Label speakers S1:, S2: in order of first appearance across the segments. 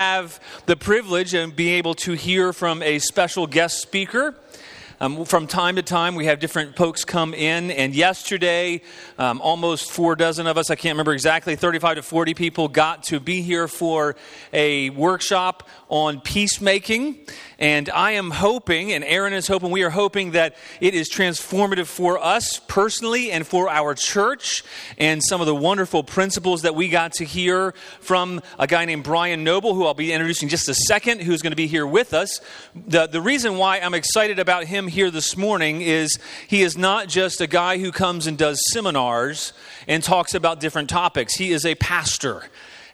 S1: have the privilege of being able to hear from a special guest speaker. Um, from time to time, we have different folks come in, and yesterday, um, almost four dozen of us, I can't remember exactly, 35 to 40 people got to be here for a workshop on peacemaking. And I am hoping, and Aaron is hoping, we are hoping that it is transformative for us personally and for our church. And some of the wonderful principles that we got to hear from a guy named Brian Noble, who I'll be introducing just a second, who's going to be here with us. The, the reason why I'm excited about him here this morning is he is not just a guy who comes and does seminars and talks about different topics, he is a pastor.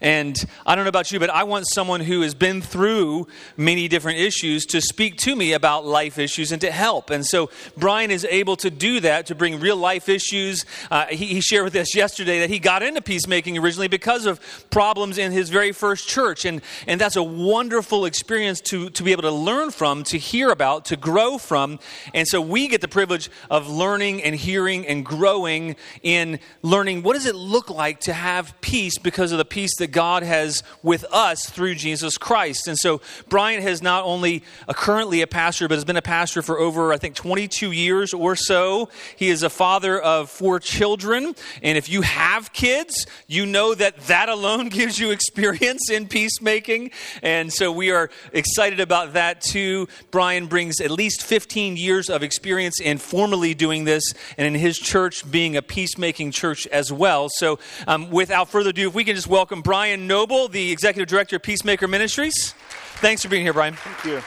S1: And I don't know about you, but I want someone who has been through many different issues to speak to me about life issues and to help. And so Brian is able to do that, to bring real life issues. Uh, he, he shared with us yesterday that he got into peacemaking originally because of problems in his very first church. And, and that's a wonderful experience to, to be able to learn from, to hear about, to grow from. And so we get the privilege of learning and hearing and growing in learning what does it look like to have peace because of the peace that God has with us through Jesus Christ. And so Brian has not only a, currently a pastor, but has been a pastor for over, I think, 22 years or so. He is a father of four children. And if you have kids, you know that that alone gives you experience in peacemaking. And so we are excited about that too. Brian brings at least 15 years of experience in formally doing this and in his church being a peacemaking church as well. So um, without further ado, if we can just welcome Brian. Brian Noble, the Executive Director of Peacemaker Ministries. Thanks for being here, Brian.
S2: Thank you.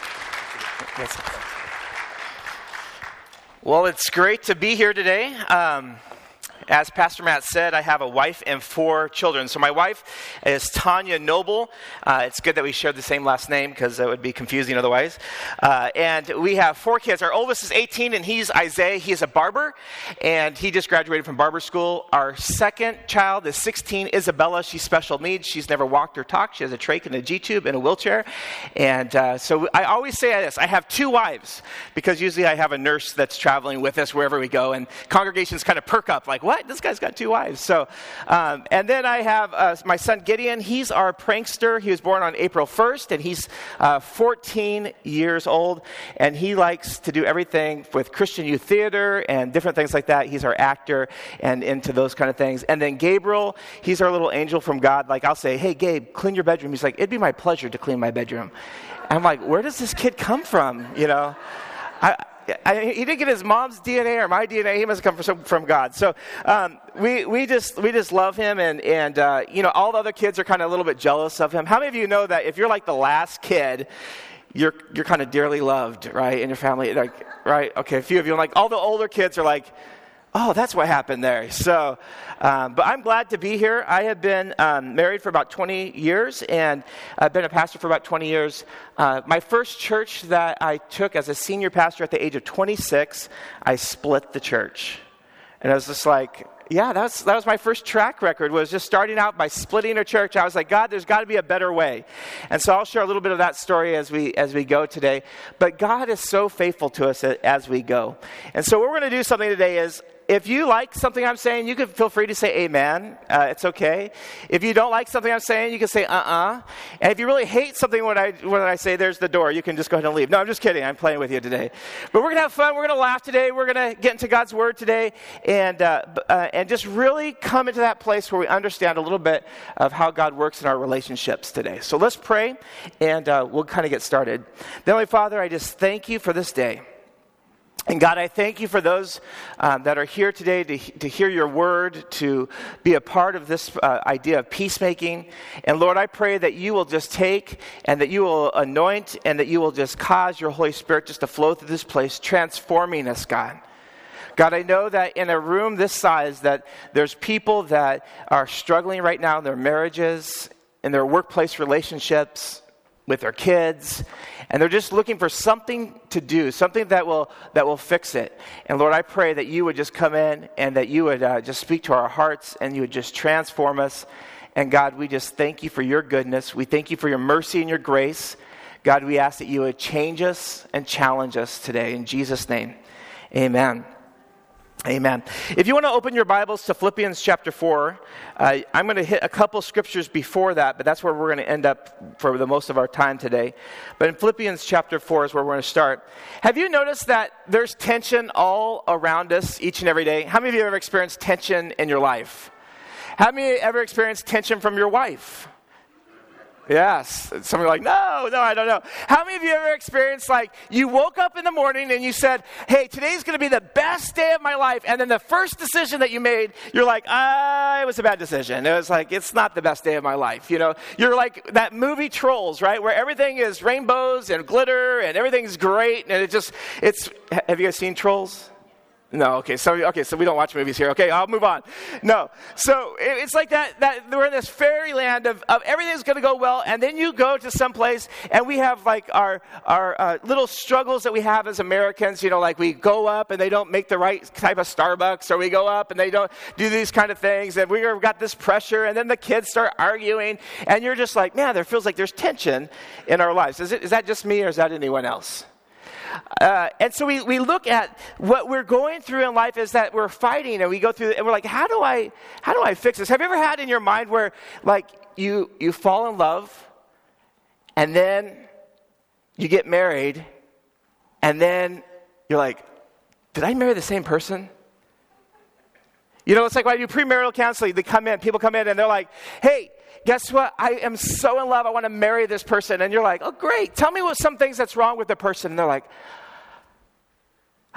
S2: Well, it's great to be here today. Um, as Pastor Matt said, I have a wife and four children. So my wife is Tanya Noble. Uh, it's good that we shared the same last name because it would be confusing otherwise. Uh, and we have four kids. Our oldest is 18, and he's Isaiah. He is a barber, and he just graduated from barber school. Our second child is 16, Isabella. She's special needs. She's never walked or talked. She has a trach and a G tube and a wheelchair. And uh, so I always say this: I have two wives because usually I have a nurse that's traveling with us wherever we go, and congregations kind of perk up, like, "What?" What? This guy's got two wives. So, um, and then I have uh, my son Gideon. He's our prankster. He was born on April 1st, and he's uh, 14 years old. And he likes to do everything with Christian youth theater and different things like that. He's our actor and into those kind of things. And then Gabriel, he's our little angel from God. Like I'll say, hey, Gabe, clean your bedroom. He's like, it'd be my pleasure to clean my bedroom. I'm like, where does this kid come from? You know? I, I, he didn't get his mom's DNA or my DNA. He must have come from, from God. So um, we, we, just, we just love him. And, and uh, you know, all the other kids are kind of a little bit jealous of him. How many of you know that if you're like the last kid, you're, you're kind of dearly loved, right, in your family? Like, right? Okay, a few of you. Like, all the older kids are like, oh, that's what happened there. So, um, but I'm glad to be here. I have been um, married for about 20 years and I've been a pastor for about 20 years. Uh, my first church that I took as a senior pastor at the age of 26, I split the church. And I was just like, yeah, that was, that was my first track record was just starting out by splitting a church. I was like, God, there's got to be a better way. And so I'll share a little bit of that story as we, as we go today. But God is so faithful to us as we go. And so what we're going to do something today is if you like something I'm saying, you can feel free to say amen. Uh, it's okay. If you don't like something I'm saying, you can say uh uh-uh. uh. And if you really hate something when I, when I say there's the door, you can just go ahead and leave. No, I'm just kidding. I'm playing with you today. But we're going to have fun. We're going to laugh today. We're going to get into God's Word today and, uh, uh, and just really come into that place where we understand a little bit of how God works in our relationships today. So let's pray and uh, we'll kind of get started. Then, Heavenly Father, I just thank you for this day. And God, I thank you for those um, that are here today to, to hear your word, to be a part of this uh, idea of peacemaking. And Lord, I pray that you will just take and that you will anoint and that you will just cause your Holy Spirit just to flow through this place, transforming us, God. God, I know that in a room this size that there's people that are struggling right now in their marriages, in their workplace relationships, with their kids, and they're just looking for something to do, something that will, that will fix it. And Lord, I pray that you would just come in and that you would uh, just speak to our hearts and you would just transform us. And God, we just thank you for your goodness. We thank you for your mercy and your grace. God, we ask that you would change us and challenge us today. In Jesus' name, amen. Amen. If you want to open your Bibles to Philippians chapter 4, uh, I'm going to hit a couple scriptures before that, but that's where we're going to end up for the most of our time today. But in Philippians chapter 4 is where we're going to start. Have you noticed that there's tension all around us each and every day? How many of you have ever experienced tension in your life? How many ever experienced tension from your wife? Yes. Somebody like, no, no, I don't know. How many of you ever experienced like you woke up in the morning and you said, hey, today's going to be the best day of my life. And then the first decision that you made, you're like, ah, it was a bad decision. It was like, it's not the best day of my life. You know, you're like that movie Trolls, right? Where everything is rainbows and glitter and everything's great. And it just, it's, have you guys seen Trolls? No, okay, so okay, so we don't watch movies here. Okay, I'll move on. No, so it's like that. That we're in this fairyland of, of everything's going to go well, and then you go to some place, and we have like our our uh, little struggles that we have as Americans. You know, like we go up and they don't make the right type of Starbucks, or we go up and they don't do these kind of things, and we've got this pressure, and then the kids start arguing, and you're just like, man, there feels like there's tension in our lives. Is it? Is that just me, or is that anyone else? Uh, and so we, we look at what we're going through in life is that we're fighting and we go through and we're like, how do I, how do I fix this? Have you ever had in your mind where like you, you fall in love and then you get married and then you're like, did I marry the same person? You know, it's like when I do premarital counseling, they come in, people come in and they're like, hey, guess what? I am so in love. I want to marry this person. And you're like, oh, great. Tell me what some things that's wrong with the person. And they're like,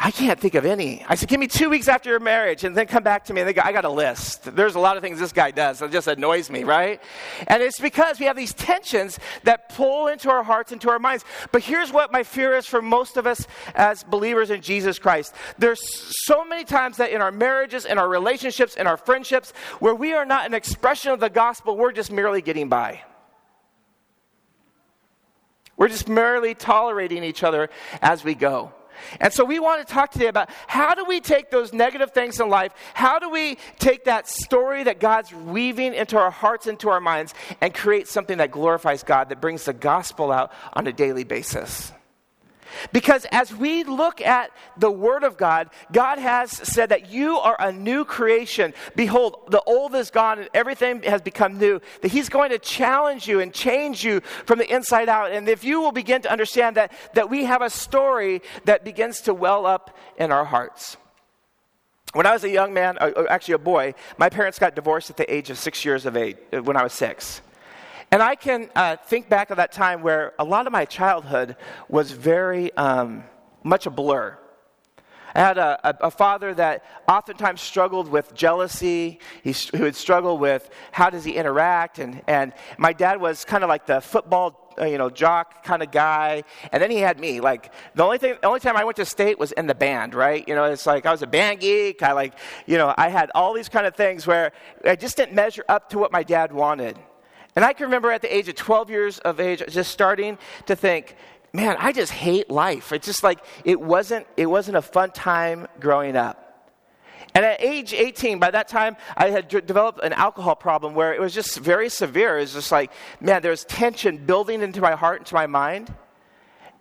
S2: I can't think of any. I said, give me two weeks after your marriage and then come back to me. And they go, I got a list. There's a lot of things this guy does that just annoys me, right? And it's because we have these tensions that pull into our hearts, into our minds. But here's what my fear is for most of us as believers in Jesus Christ. There's so many times that in our marriages, in our relationships, in our friendships, where we are not an expression of the gospel, we're just merely getting by. We're just merely tolerating each other as we go. And so we want to talk today about how do we take those negative things in life? How do we take that story that God's weaving into our hearts, into our minds, and create something that glorifies God, that brings the gospel out on a daily basis? Because as we look at the Word of God, God has said that you are a new creation. Behold, the old is gone and everything has become new. That He's going to challenge you and change you from the inside out. And if you will begin to understand that, that we have a story that begins to well up in our hearts. When I was a young man, uh, uh, actually a boy, my parents got divorced at the age of six years of age, uh, when I was six. And I can uh, think back of that time where a lot of my childhood was very um, much a blur. I had a, a, a, father that oftentimes struggled with jealousy. He, he would struggle with how does he interact. And, and my dad was kind of like the football, uh, you know, jock kind of guy. And then he had me. Like the only thing, the only time I went to state was in the band, right? You know, it's like I was a band geek. I like, you know, I had all these kind of things where I just didn't measure up to what my dad wanted. And I can remember at the age of 12 years of age, just starting to think, man, I just hate life. It's just like it wasn't, it wasn't a fun time growing up. And at age 18, by that time, I had d- developed an alcohol problem where it was just very severe. It was just like, man, there was tension building into my heart, into my mind.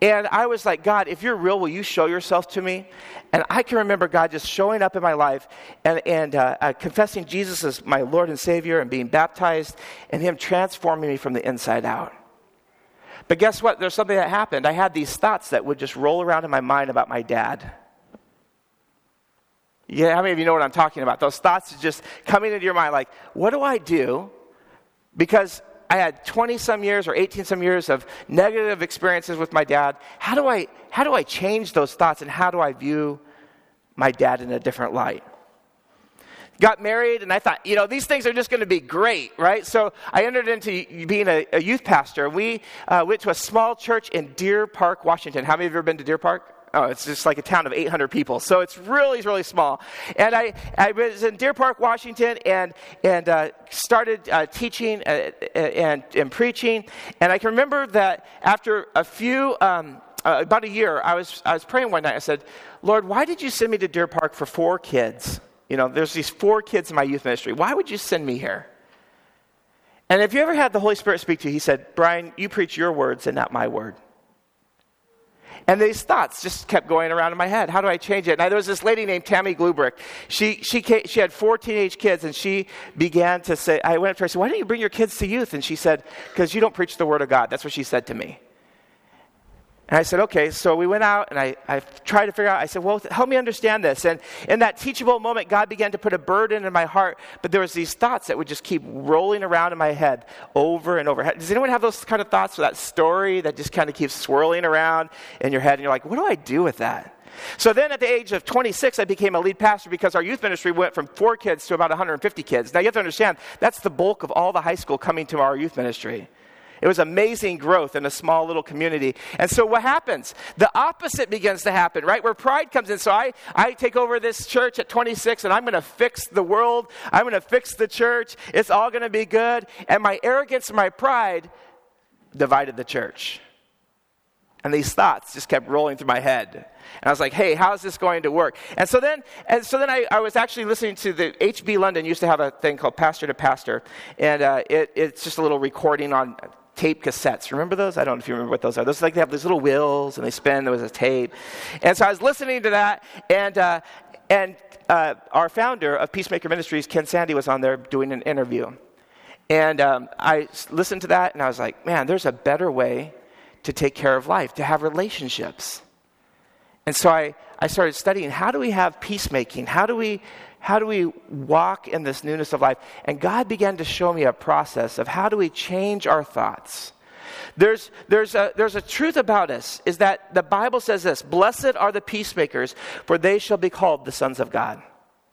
S2: And I was like, God, if you're real, will you show yourself to me? And I can remember God just showing up in my life and, and uh, uh, confessing Jesus as my Lord and Savior and being baptized and Him transforming me from the inside out. But guess what? There's something that happened. I had these thoughts that would just roll around in my mind about my dad. Yeah, how many of you know what I'm talking about? Those thoughts just coming into your mind like, what do I do? Because I had 20 some years or 18 some years of negative experiences with my dad. How do I, how do I change those thoughts and how do I view my dad in a different light? Got married and I thought, you know, these things are just going to be great, right? So I entered into being a, a youth pastor. We uh, went to a small church in Deer Park, Washington. How many of you have ever been to Deer Park? Oh, it's just like a town of 800 people. So it's really, really small. And I, I was in Deer Park, Washington, and, and uh, started uh, teaching uh, and, and preaching. And I can remember that after a few, um, uh, about a year, I was, I was praying one night. I said, Lord, why did you send me to Deer Park for four kids? You know, there's these four kids in my youth ministry. Why would you send me here? And if you ever had the Holy Spirit speak to you, he said, Brian, you preach your words and not my word. And these thoughts just kept going around in my head. How do I change it? And there was this lady named Tammy Glubrick. She, she, came, she had four teenage kids, and she began to say, I went up to her and said, Why don't you bring your kids to youth? And she said, Because you don't preach the Word of God. That's what she said to me. And I said, okay. So we went out and I, I tried to figure out, I said, well, help me understand this. And in that teachable moment, God began to put a burden in my heart, but there was these thoughts that would just keep rolling around in my head over and over. Does anyone have those kind of thoughts or that story that just kind of keeps swirling around in your head and you're like, what do I do with that? So then at the age of 26, I became a lead pastor because our youth ministry went from four kids to about 150 kids. Now you have to understand, that's the bulk of all the high school coming to our youth ministry. It was amazing growth in a small little community. And so what happens? The opposite begins to happen, right? Where pride comes in. So I, I take over this church at 26 and I'm going to fix the world. I'm going to fix the church. It's all going to be good. And my arrogance and my pride divided the church. And these thoughts just kept rolling through my head. And I was like, hey, how's this going to work? And so then, and so then I, I was actually listening to the HB London used to have a thing called Pastor to Pastor. And uh, it, it's just a little recording on tape cassettes. Remember those? I don't know if you remember what those are. Those like they have these little wheels and they spin. There was a tape, and so I was listening to that, and uh, and uh, our founder of Peacemaker Ministries, Ken Sande, was on there doing an interview, and um, I listened to that, and I was like, man, there's a better way to take care of life, to have relationships, and so I I started studying how do we have peacemaking? How do we how do we walk in this newness of life? And God began to show me a process of how do we change our thoughts. There's, there's, a, there's a truth about us is that the Bible says this Blessed are the peacemakers, for they shall be called the sons of God.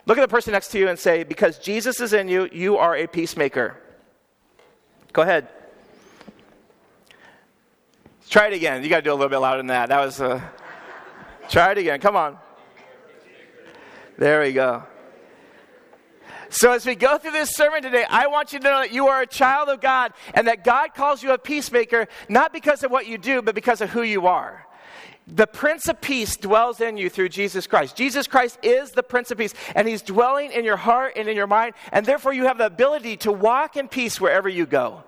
S2: Look at the person next to you and say, Because Jesus is in you, you are a peacemaker. Go ahead. Try it again. You got to do a little bit louder than that. That was. Uh, try it again. Come on. There we go. So, as we go through this sermon today, I want you to know that you are a child of God and that God calls you a peacemaker not because of what you do, but because of who you are. The Prince of Peace dwells in you through Jesus Christ. Jesus Christ is the Prince of Peace, and He's dwelling in your heart and in your mind, and therefore you have the ability to walk in peace wherever you go.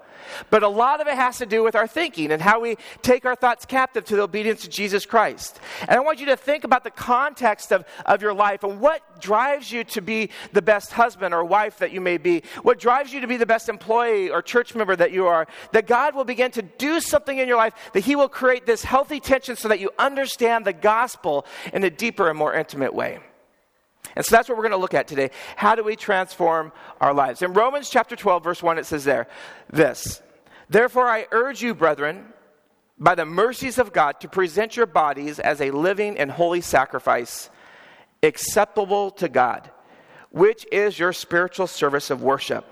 S2: But a lot of it has to do with our thinking and how we take our thoughts captive to the obedience of Jesus Christ. And I want you to think about the context of, of your life and what drives you to be the best husband or wife that you may be, what drives you to be the best employee or church member that you are, that God will begin to do something in your life, that He will create this healthy tension so that you understand the gospel in a deeper and more intimate way. And so that's what we're going to look at today. How do we transform our lives? In Romans chapter 12, verse 1, it says there this Therefore, I urge you, brethren, by the mercies of God, to present your bodies as a living and holy sacrifice, acceptable to God, which is your spiritual service of worship.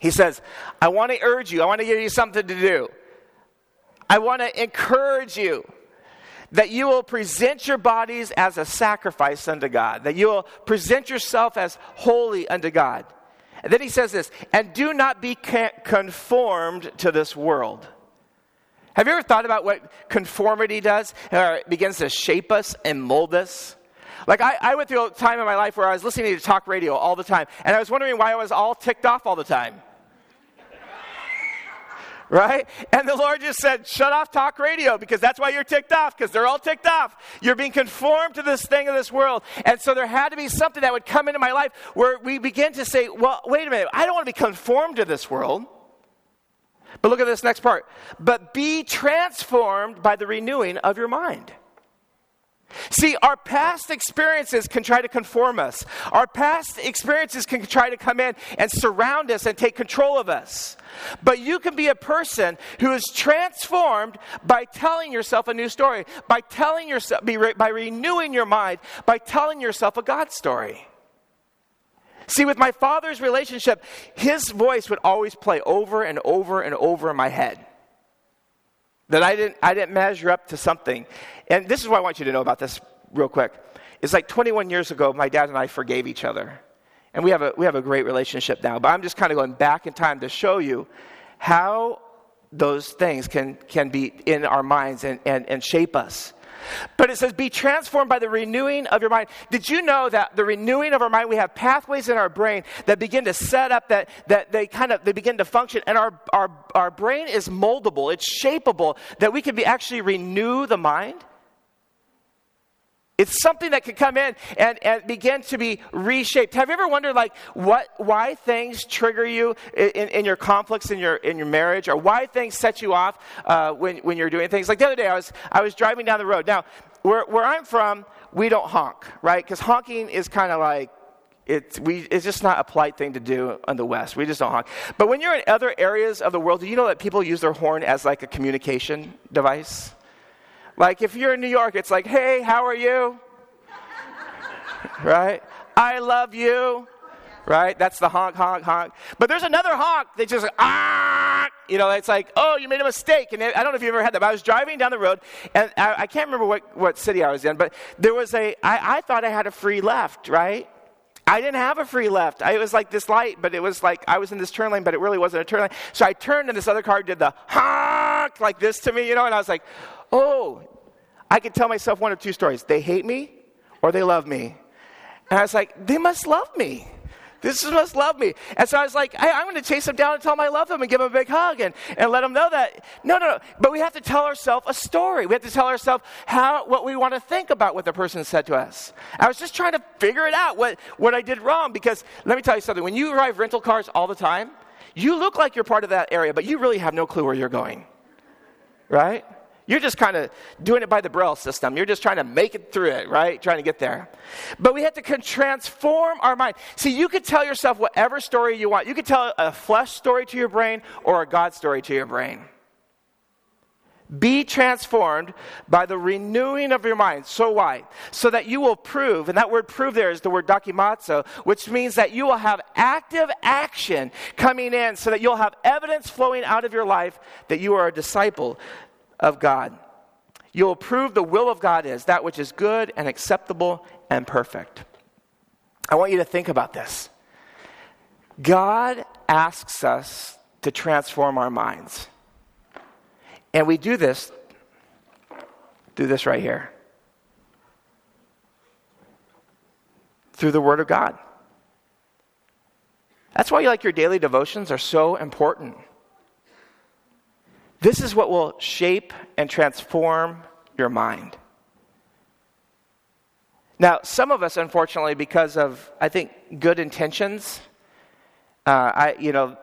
S2: He says, I want to urge you, I want to give you something to do. I want to encourage you that you will present your bodies as a sacrifice unto God, that you will present yourself as holy unto God. And then he says this, and do not be conformed to this world. Have you ever thought about what conformity does? Or it begins to shape us and mold us? Like, I, I went through a time in my life where I was listening to talk radio all the time, and I was wondering why I was all ticked off all the time right? And the Lord just said, shut off talk radio because that's why you're ticked off, because they're all ticked off. You're being conformed to this thing of this world. And so there had to be something that would come into my life where we begin to say, well, wait a minute, I don't want to be conformed to this world. But look at this next part. But be transformed by the renewing of your mind. See, our past experiences can try to conform us. Our past experiences can try to come in and surround us and take control of us. But you can be a person who is transformed by telling yourself a new story, by telling yourself, by renewing your mind, by telling yourself a God story. See, with my father's relationship, his voice would always play over and over and over in my head. That I didn't, I didn't measure up to something. And this is what I want you to know about this real quick. It's like 21 years ago, my dad and I forgave each other. And we have a, we have a great relationship now. But I'm just kind of going back in time to show you how those things can, can be in our minds and, and, and shape us. But it says, be transformed by the renewing of your mind. Did you know that the renewing of our mind, we have pathways in our brain that begin to set up, that, that they kind of, they begin to function, and our, our, our brain is moldable, it's shapeable, that we can be actually renew the mind? It's something that can come in and, and begin to be reshaped. Have you ever wondered, like, what, why things trigger you in, in your conflicts in your, in your marriage, or why things set you off uh, when, when you're doing things? Like the other day, I was, I was driving down the road. Now, where, where I'm from, we don't honk, right? Because honking is kind of like, it's, we, it's just not a polite thing to do in the West. We just don't honk. But when you're in other areas of the world, do you know that people use their horn as like a communication device? Like if you're in New York, it's like, hey, how are you? right? I love you. Right? That's the honk, honk, honk. But there's another honk that just, ah, you know, it's like, oh, you made a mistake. And I don't know if you've ever had that, but I was driving down the road, and I, I can't remember what, what city I was in, but there was a, I, I thought I had a free left, right? I didn't have a free left. I, it was like this light, but it was like I was in this turn lane, but it really wasn't a turn lane. So I turned, and this other car did the honk like this to me, you know, and I was like, oh, I could tell myself one of two stories. They hate me or they love me. And I was like, they must love me. This must love me. And so I was like, hey, I'm going to chase them down and tell them I love them and give them a big hug and, and let them know that. No, no, no. But we have to tell ourselves a story. We have to tell ourselves how, what we want to think about what the person said to us. I was just trying to figure it out, what, what I did wrong. Because let me tell you something. When you drive rental cars all the time, you look like you're part of that area, but you really have no clue where you're going. Right? You're just kind of doing it by the Braille system. You're just trying to make it through it, right? Trying to get there. But we have to transform our mind. See, you could tell yourself whatever story you want. You could tell a flesh story to your brain or a God story to your brain. Be transformed by the renewing of your mind. So why? So that you will prove, and that word prove there is the word dokimazo, which means that you will have active action coming in so that you'll have evidence flowing out of your life that you are a disciple of God. You'll prove the will of God is that which is good and acceptable and perfect. I want you to think about this. God asks us to transform our minds. And we do this through this right here through the Word of God. That's why you like your daily devotions are so important. This is what will shape and transform your mind. Now, some of us, unfortunately, because of, I think, good intentions, uh, I, you know,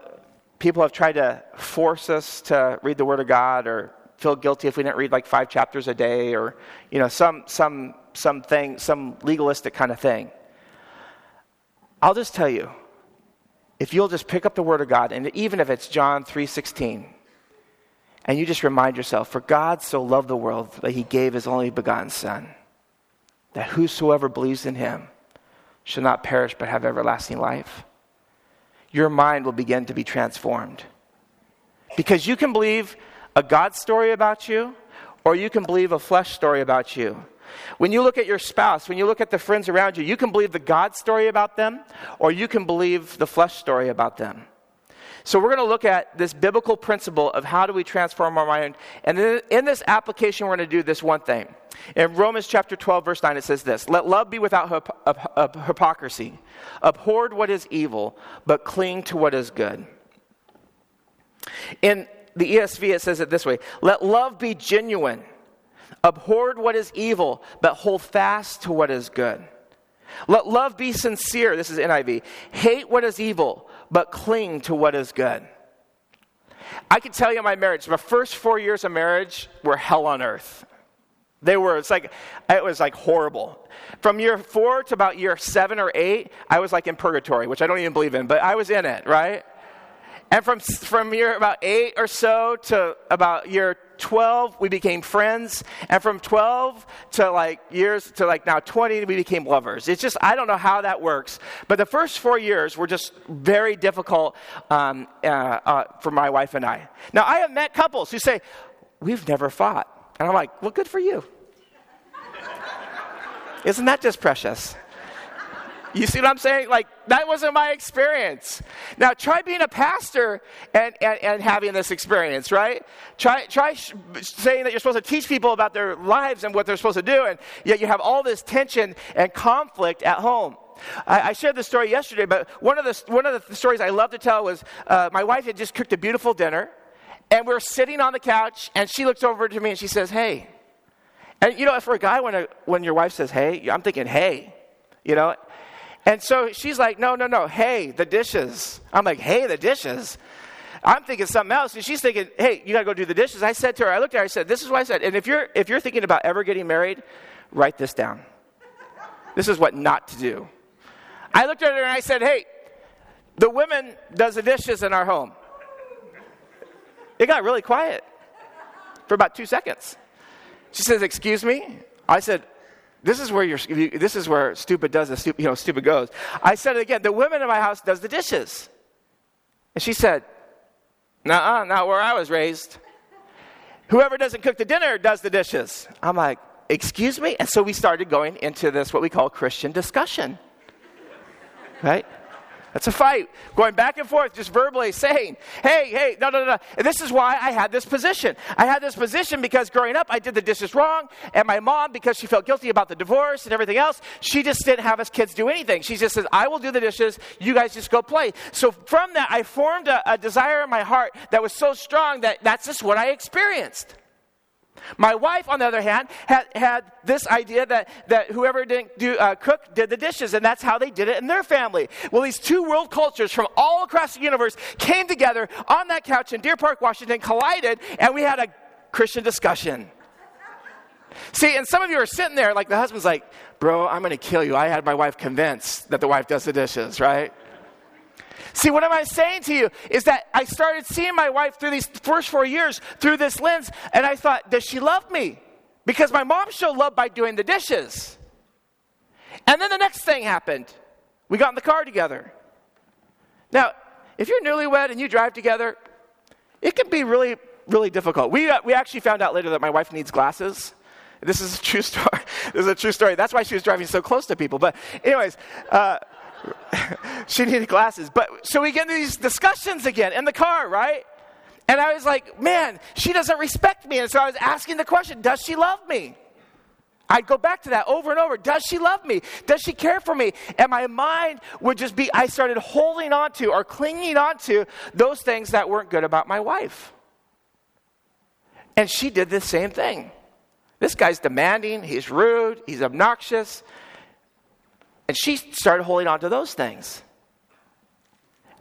S2: people have tried to force us to read the Word of God or feel guilty if we didn't read like five chapters a day or, you know, some, some, some thing, some legalistic kind of thing. I'll just tell you, if you'll just pick up the Word of God, and even if it's John 3.16, and you just remind yourself, for God so loved the world that he gave his only begotten Son, that whosoever believes in him shall not perish but have everlasting life. Your mind will begin to be transformed. Because you can believe a God story about you, or you can believe a flesh story about you. When you look at your spouse, when you look at the friends around you, you can believe the God story about them, or you can believe the flesh story about them. So we're going to look at this biblical principle of how do we transform our mind. And in this application, we're going to do this one thing. In Romans chapter 12, verse 9, it says this Let love be without hypocrisy. Abhor what is evil, but cling to what is good. In the ESV, it says it this way Let love be genuine. Abhor what is evil, but hold fast to what is good. Let love be sincere. This is NIV. Hate what is evil, but cling to what is good. I can tell you my marriage, my first four years of marriage were hell on earth. They were, it's like, it was like horrible. From year four to about year seven or eight, I was like in purgatory, which I don't even believe in, but I was in it, right? And from, from year about eight or so to about year 12, we became friends. And from 12 to like years to like now 20, we became lovers. It's just, I don't know how that works. But the first four years were just very difficult um, uh, uh, for my wife and I. Now, I have met couples who say, We've never fought. And I'm like, Well, good for you. Isn't that just precious? You see what I'm saying? Like, that wasn't my experience. Now, try being a pastor and, and, and having this experience, right? Try, try sh- saying that you're supposed to teach people about their lives and what they're supposed to do, and yet you have all this tension and conflict at home. I, I shared this story yesterday, but one of the, one of the stories I love to tell was uh, my wife had just cooked a beautiful dinner, and we're sitting on the couch, and she looks over to me and she says, Hey. And you know, for a guy, when, a, when your wife says, Hey, I'm thinking, Hey, you know, and so she's like, no, no, no, hey, the dishes. I'm like, hey, the dishes. I'm thinking something else. And she's thinking, hey, you got to go do the dishes. I said to her, I looked at her, I said, this is what I said. And if you're, if you're thinking about ever getting married, write this down. This is what not to do. I looked at her and I said, hey, the women does the dishes in our home. It got really quiet for about two seconds. She says, excuse me? I said, this is where you're, this is where stupid does the you know, stupid goes. I said it again. The woman in my house does the dishes. And she said, nah, not where I was raised. Whoever doesn't cook the dinner does the dishes. I'm like, excuse me? And so we started going into this, what we call Christian discussion. Right? That's a fight. Going back and forth, just verbally saying, hey, hey, no, no, no. And this is why I had this position. I had this position because growing up, I did the dishes wrong. And my mom, because she felt guilty about the divorce and everything else, she just didn't have us kids do anything. She just says, I will do the dishes. You guys just go play. So from that, I formed a, a desire in my heart that was so strong that that's just what I experienced. My wife, on the other hand, had, had this idea that, that whoever didn't do, uh, cook did the dishes, and that's how they did it in their family. Well, these two world cultures from all across the universe came together on that couch in Deer Park, Washington, collided, and we had a Christian discussion. See, and some of you are sitting there like the husband's like, Bro, I'm going to kill you. I had my wife convinced that the wife does the dishes, right? See, what am I saying to you is that I started seeing my wife through these first four years through this lens, and I thought, does she love me? Because my mom showed love by doing the dishes. And then the next thing happened. We got in the car together. Now, if you're newlywed and you drive together, it can be really, really difficult. We, uh, we actually found out later that my wife needs glasses. This is a true story. this is a true story. That's why she was driving so close to people. But, anyways, uh, she needed glasses. But so we get into these discussions again in the car, right? And I was like, man, she doesn't respect me. And so I was asking the question, does she love me? I'd go back to that over and over. Does she love me? Does she care for me? And my mind would just be, I started holding on to or clinging on to those things that weren't good about my wife. And she did the same thing. This guy's demanding, he's rude, he's obnoxious, and she started holding on to those things.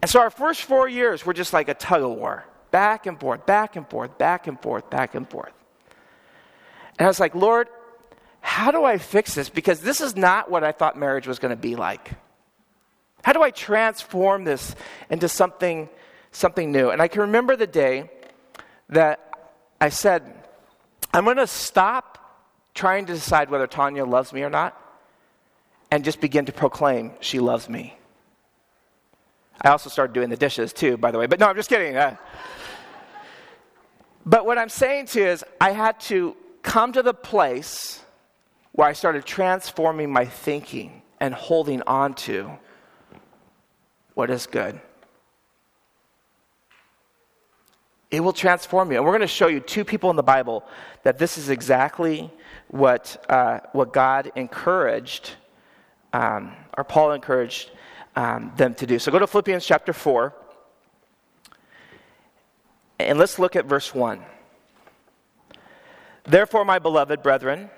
S2: And so our first four years were just like a tug of war back and forth, back and forth, back and forth, back and forth. And I was like, Lord, how do I fix this? Because this is not what I thought marriage was going to be like. How do I transform this into something, something new? And I can remember the day that I said, I'm going to stop trying to decide whether Tanya loves me or not and just begin to proclaim, She loves me. I also started doing the dishes too, by the way. But no, I'm just kidding. Uh, but what I'm saying to you is, I had to come to the place where I started transforming my thinking and holding on to what is good. It will transform you. And we're going to show you two people in the Bible that this is exactly what, uh, what God encouraged um, or Paul encouraged um, them to do. So go to Philippians chapter 4, and let's look at verse 1. Therefore, my beloved brethren,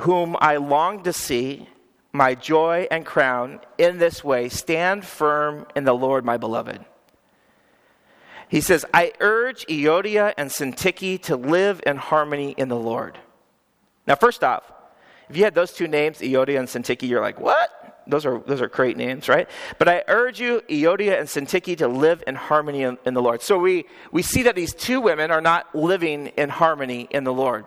S2: whom I long to see, my joy and crown, in this way, stand firm in the Lord, my beloved. He says, I urge Euodia and Syntyche to live in harmony in the Lord. Now, first off, if you had those two names, Euodia and Syntyche, you're like, what? Those are, those are great names, right? But I urge you, Euodia and Syntyche, to live in harmony in, in the Lord. So we, we see that these two women are not living in harmony in the Lord.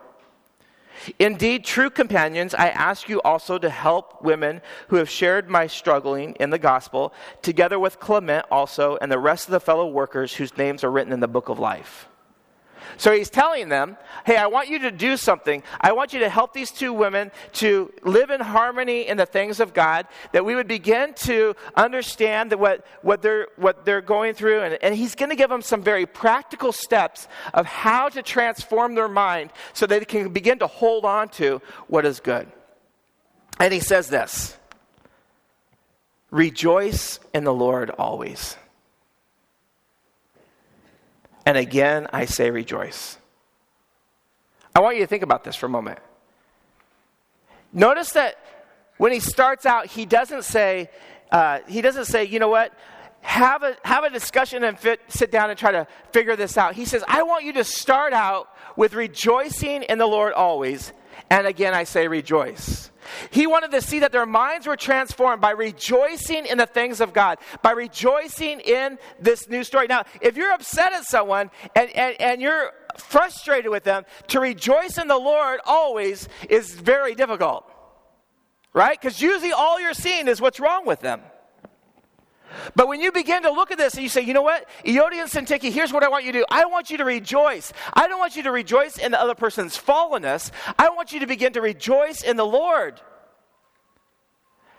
S2: Indeed, true companions, I ask you also to help women who have shared my struggling in the gospel, together with Clement also and the rest of the fellow workers whose names are written in the book of life. So he's telling them, hey, I want you to do something. I want you to help these two women to live in harmony in the things of God, that we would begin to understand that what, what, they're, what they're going through. And, and he's going to give them some very practical steps of how to transform their mind so they can begin to hold on to what is good. And he says this Rejoice in the Lord always. And again, I say rejoice. I want you to think about this for a moment. Notice that when he starts out, he doesn't say, uh, he doesn't say, you know what, have a, have a discussion and fit, sit down and try to figure this out. He says, I want you to start out with rejoicing in the Lord always. And again, I say rejoice. He wanted to see that their minds were transformed by rejoicing in the things of God, by rejoicing in this new story. Now, if you're upset at someone and, and, and you're frustrated with them, to rejoice in the Lord always is very difficult. Right? Because usually all you're seeing is what's wrong with them. But when you begin to look at this and you say, you know what, Euodia and Syntyche, here's what I want you to do. I want you to rejoice. I don't want you to rejoice in the other person's fallenness. I want you to begin to rejoice in the Lord.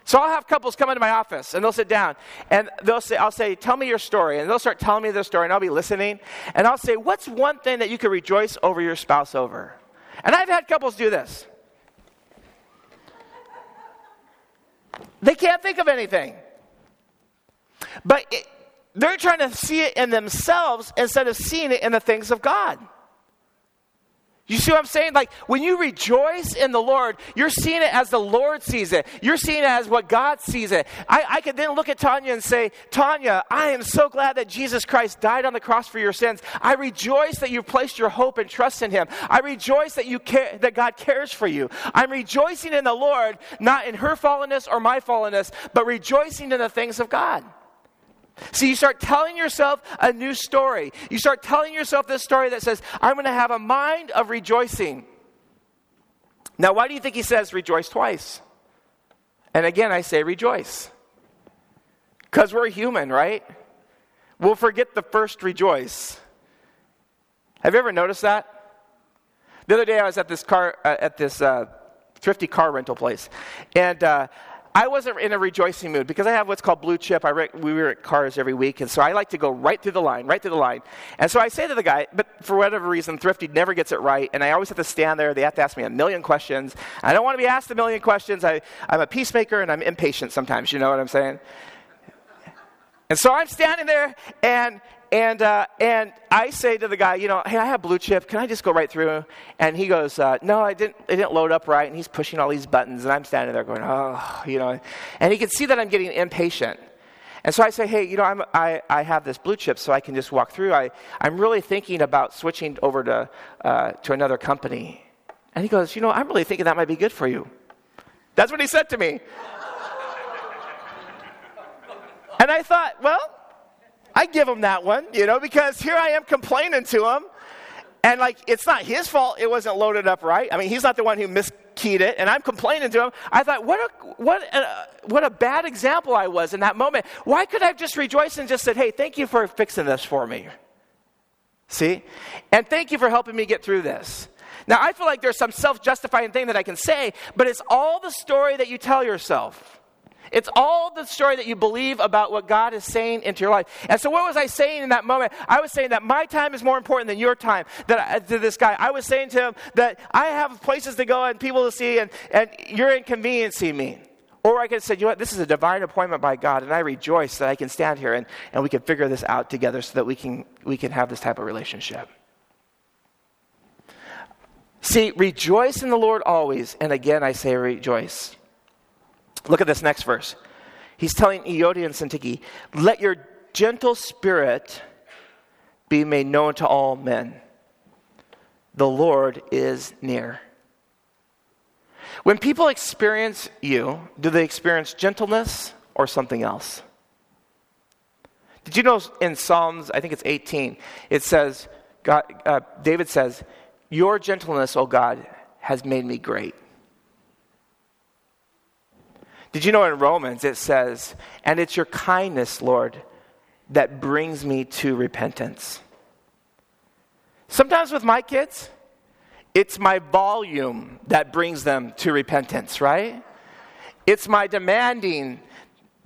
S2: So I'll have couples come into my office and they'll sit down and they'll say, I'll say, tell me your story. And they'll start telling me their story and I'll be listening. And I'll say, what's one thing that you could rejoice over your spouse over? And I've had couples do this. They can't think of anything. But it, they're trying to see it in themselves instead of seeing it in the things of God. You see what I'm saying? Like when you rejoice in the Lord, you're seeing it as the Lord sees it. You're seeing it as what God sees it. I, I could then look at Tanya and say, Tanya, I am so glad that Jesus Christ died on the cross for your sins. I rejoice that you've placed your hope and trust in Him. I rejoice that you care, that God cares for you. I'm rejoicing in the Lord, not in her fallenness or my fallenness, but rejoicing in the things of God. See, you start telling yourself a new story. You start telling yourself this story that says, I'm going to have a mind of rejoicing. Now, why do you think he says rejoice twice? And again, I say rejoice. Because we're human, right? We'll forget the first rejoice. Have you ever noticed that? The other day, I was at this car, uh, at this uh, thrifty car rental place, and uh, I wasn't in a rejoicing mood because I have what's called blue chip. I re- we at cars every week, and so I like to go right through the line, right through the line. And so I say to the guy, but for whatever reason, Thrifty never gets it right, and I always have to stand there. They have to ask me a million questions. I don't want to be asked a million questions. I, I'm a peacemaker, and I'm impatient sometimes. You know what I'm saying? And so I'm standing there, and and, uh, and I say to the guy, you know, hey, I have blue chip. Can I just go right through? And he goes, uh, no, I didn't, it didn't load up right. And he's pushing all these buttons. And I'm standing there going, oh, you know. And he can see that I'm getting impatient. And so I say, hey, you know, I'm, I, I have this blue chip so I can just walk through. I, I'm really thinking about switching over to, uh, to another company. And he goes, you know, I'm really thinking that might be good for you. That's what he said to me. and I thought, well, I give him that one, you know, because here I am complaining to him. And like, it's not his fault it wasn't loaded up right. I mean, he's not the one who miskeyed it, and I'm complaining to him. I thought, what a, what a, what a bad example I was in that moment. Why could I have just rejoiced and just said, hey, thank you for fixing this for me? See? And thank you for helping me get through this. Now, I feel like there's some self justifying thing that I can say, but it's all the story that you tell yourself. It's all the story that you believe about what God is saying into your life. And so, what was I saying in that moment? I was saying that my time is more important than your time. That I, to this guy, I was saying to him that I have places to go and people to see, and, and you're inconveniencing me. Or I could have said, you know what, this is a divine appointment by God, and I rejoice that I can stand here and, and we can figure this out together so that we can, we can have this type of relationship. See, rejoice in the Lord always, and again I say rejoice. Look at this next verse. He's telling Euodia and Syntyche, let your gentle spirit be made known to all men. The Lord is near. When people experience you, do they experience gentleness or something else? Did you know in Psalms, I think it's 18, it says, God, uh, David says, Your gentleness, O God, has made me great. Did you know in Romans it says, And it's your kindness, Lord, that brings me to repentance? Sometimes with my kids, it's my volume that brings them to repentance, right? It's my demanding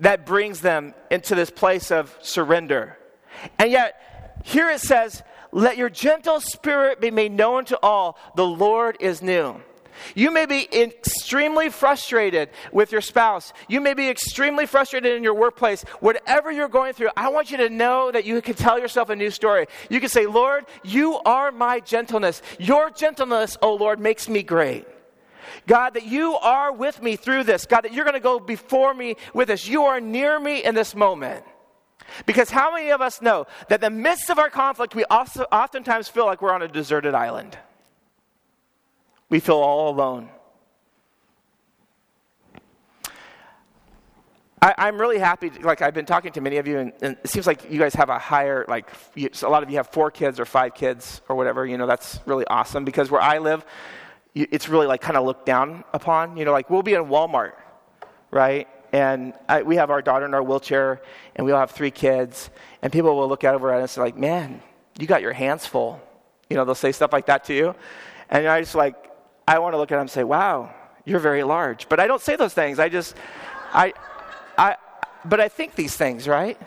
S2: that brings them into this place of surrender. And yet, here it says, Let your gentle spirit be made known to all. The Lord is new. You may be extremely frustrated with your spouse. You may be extremely frustrated in your workplace. Whatever you're going through, I want you to know that you can tell yourself a new story. You can say, Lord, you are my gentleness. Your gentleness, oh Lord, makes me great. God, that you are with me through this. God, that you're going to go before me with this. You are near me in this moment. Because how many of us know that in the midst of our conflict, we also oftentimes feel like we're on a deserted island? We feel all alone. I, am really happy. Like I've been talking to many of you, and, and, it seems like you guys have a higher, like you, a lot of you have four kids or five kids or whatever. You know, that's really awesome because where I live, you, it's really like kind of looked down upon. You know, like we'll be in Walmart, right? And I, we have our daughter in our wheelchair, and we all have three kids, and people will look over at us and say, like, "Man, you got your hands full." You know, they'll say stuff like that to you, and I just like I want to look at him and say, wow, you're very large. But I don't say those things. I just, I, I, but I think these things, right?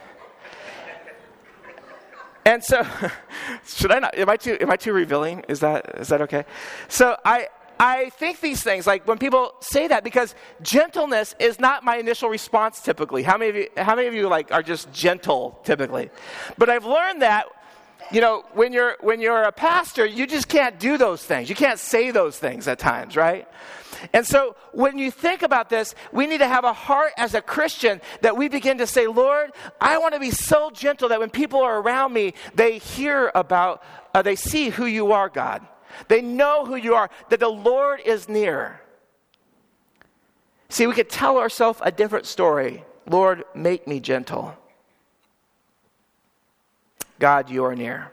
S2: And so, should I not? Am I too? Am I too revealing? Is that is that okay? So I I think these things like when people say that because gentleness is not my initial response typically. How many of you? How many of you like are just gentle typically? But I've learned that you know, when you're, when you're a pastor, you just can't do those things. You can't say those things at times, right? And so when you think about this, we need to have a heart as a Christian that we begin to say, Lord, I want to be so gentle that when people are around me, they hear about, uh, they see who you are, God. They know who you are, that the Lord is near. See, we could tell ourselves a different story. Lord, make me gentle. God, you are near.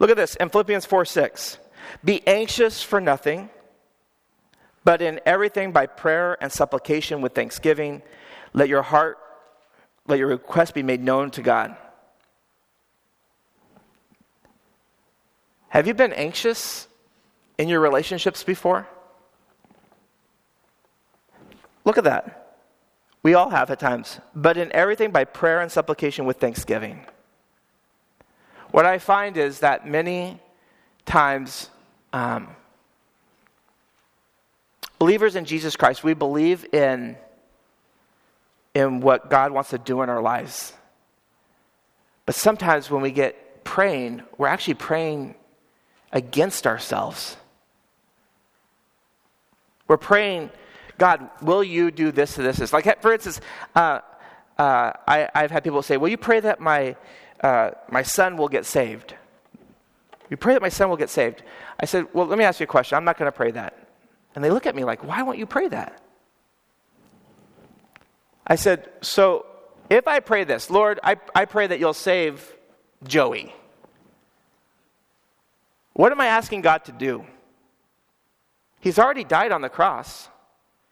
S2: Look at this in Philippians 4 6. Be anxious for nothing, but in everything by prayer and supplication with thanksgiving, let your heart, let your request be made known to God. Have you been anxious in your relationships before? Look at that. We all have at times, but in everything by prayer and supplication with thanksgiving. What I find is that many times, um, believers in Jesus Christ, we believe in, in what God wants to do in our lives. But sometimes when we get praying, we're actually praying against ourselves. We're praying, God, will you do this to this? Like, for instance, uh, uh, I, have had people say, Will you pray that my uh, my son will get saved. You pray that my son will get saved. I said, Well, let me ask you a question. I'm not going to pray that. And they look at me like, Why won't you pray that? I said, So if I pray this, Lord, I, I pray that you'll save Joey. What am I asking God to do? He's already died on the cross.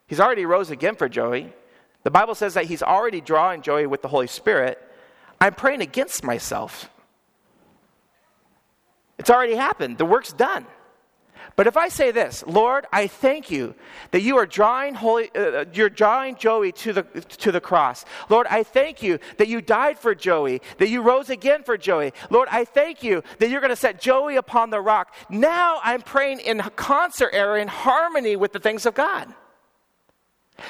S2: He's already rose again for Joey. The Bible says that he's already drawing Joey with the Holy Spirit. I'm praying against myself. It's already happened, the work's done. But if I say this, Lord, I thank you that you are drawing holy, uh, you're drawing Joey to the to the cross. Lord, I thank you that you died for Joey, that you rose again for Joey. Lord, I thank you that you're going to set Joey upon the rock. Now I'm praying in concert or in harmony with the things of God.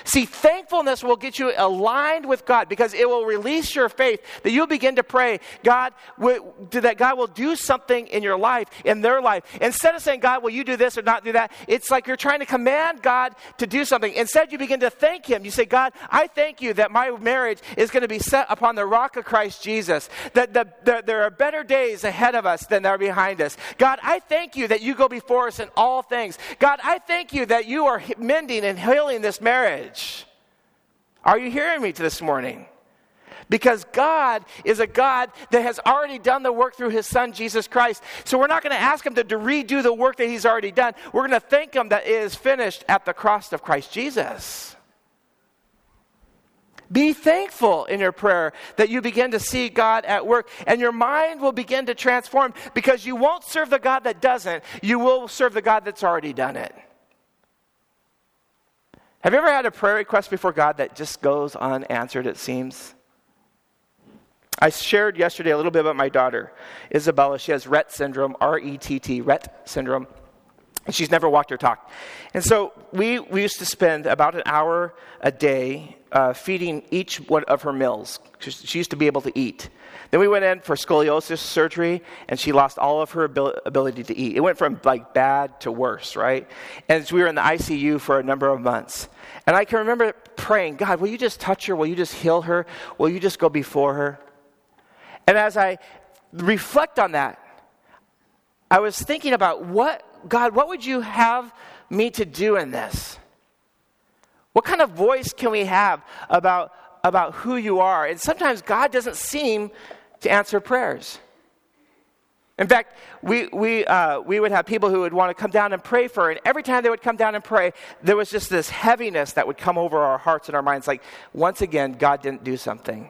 S2: See, thankfulness will get you aligned with God because it will release your faith that you'll begin to pray, God, that God will do something in your life, in their life. Instead of saying, God, will you do this or not do that? It's like you're trying to command God to do something. Instead, you begin to thank Him. You say, God, I thank you that my marriage is going to be set upon the rock of Christ Jesus, that the, the, there are better days ahead of us than there are behind us. God, I thank you that you go before us in all things. God, I thank you that you are mending and healing this marriage marriage. Are you hearing me this morning? Because God is a God that has already done the work through His Son, Jesus Christ. So we're not going to ask Him to, to redo the work that He's already done. We're going to thank Him that it is finished at the cross of Christ Jesus. Be thankful in your prayer that you begin to see God at work and your mind will begin to transform because you won't serve the God that doesn't. You will serve the God that's already done it. Have you ever had a prayer request before God that just goes unanswered, it seems? I shared yesterday a little bit about my daughter, Isabella. She has Rett syndrome, R E T T, Rett syndrome. And she's never walked or talked. And so we, we used to spend about an hour a day uh, feeding each one of her meals. She used to be able to eat. Then we went in for scoliosis surgery, and she lost all of her abil- ability to eat. It went from like bad to worse, right? And we were in the ICU for a number of months. And I can remember praying, God, will you just touch her? Will you just heal her? Will you just go before her? And as I reflect on that, I was thinking about what, God, what would you have me to do in this? What kind of voice can we have about, about who you are? And sometimes God doesn't seem to answer prayers. In fact, we, we, uh, we would have people who would want to come down and pray for her. And every time they would come down and pray, there was just this heaviness that would come over our hearts and our minds like, once again, God didn't do something.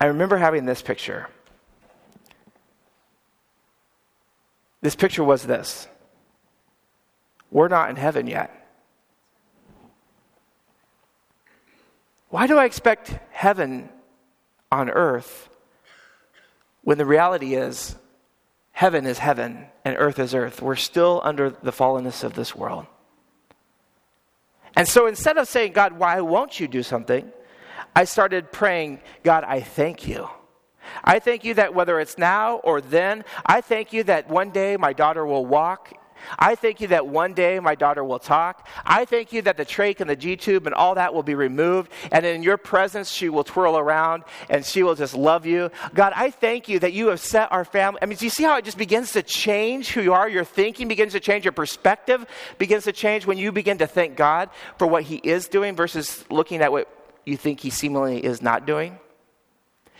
S2: I remember having this picture. This picture was this We're not in heaven yet. Why do I expect heaven on earth when the reality is heaven is heaven and earth is earth? We're still under the fallenness of this world. And so instead of saying, God, why won't you do something? I started praying, God, I thank you. I thank you that whether it's now or then, I thank you that one day my daughter will walk. I thank you that one day my daughter will talk. I thank you that the trach and the G tube and all that will be removed. And in your presence, she will twirl around and she will just love you. God, I thank you that you have set our family. I mean, do you see how it just begins to change who you are? Your thinking begins to change. Your perspective begins to change when you begin to thank God for what He is doing versus looking at what you think he seemingly is not doing?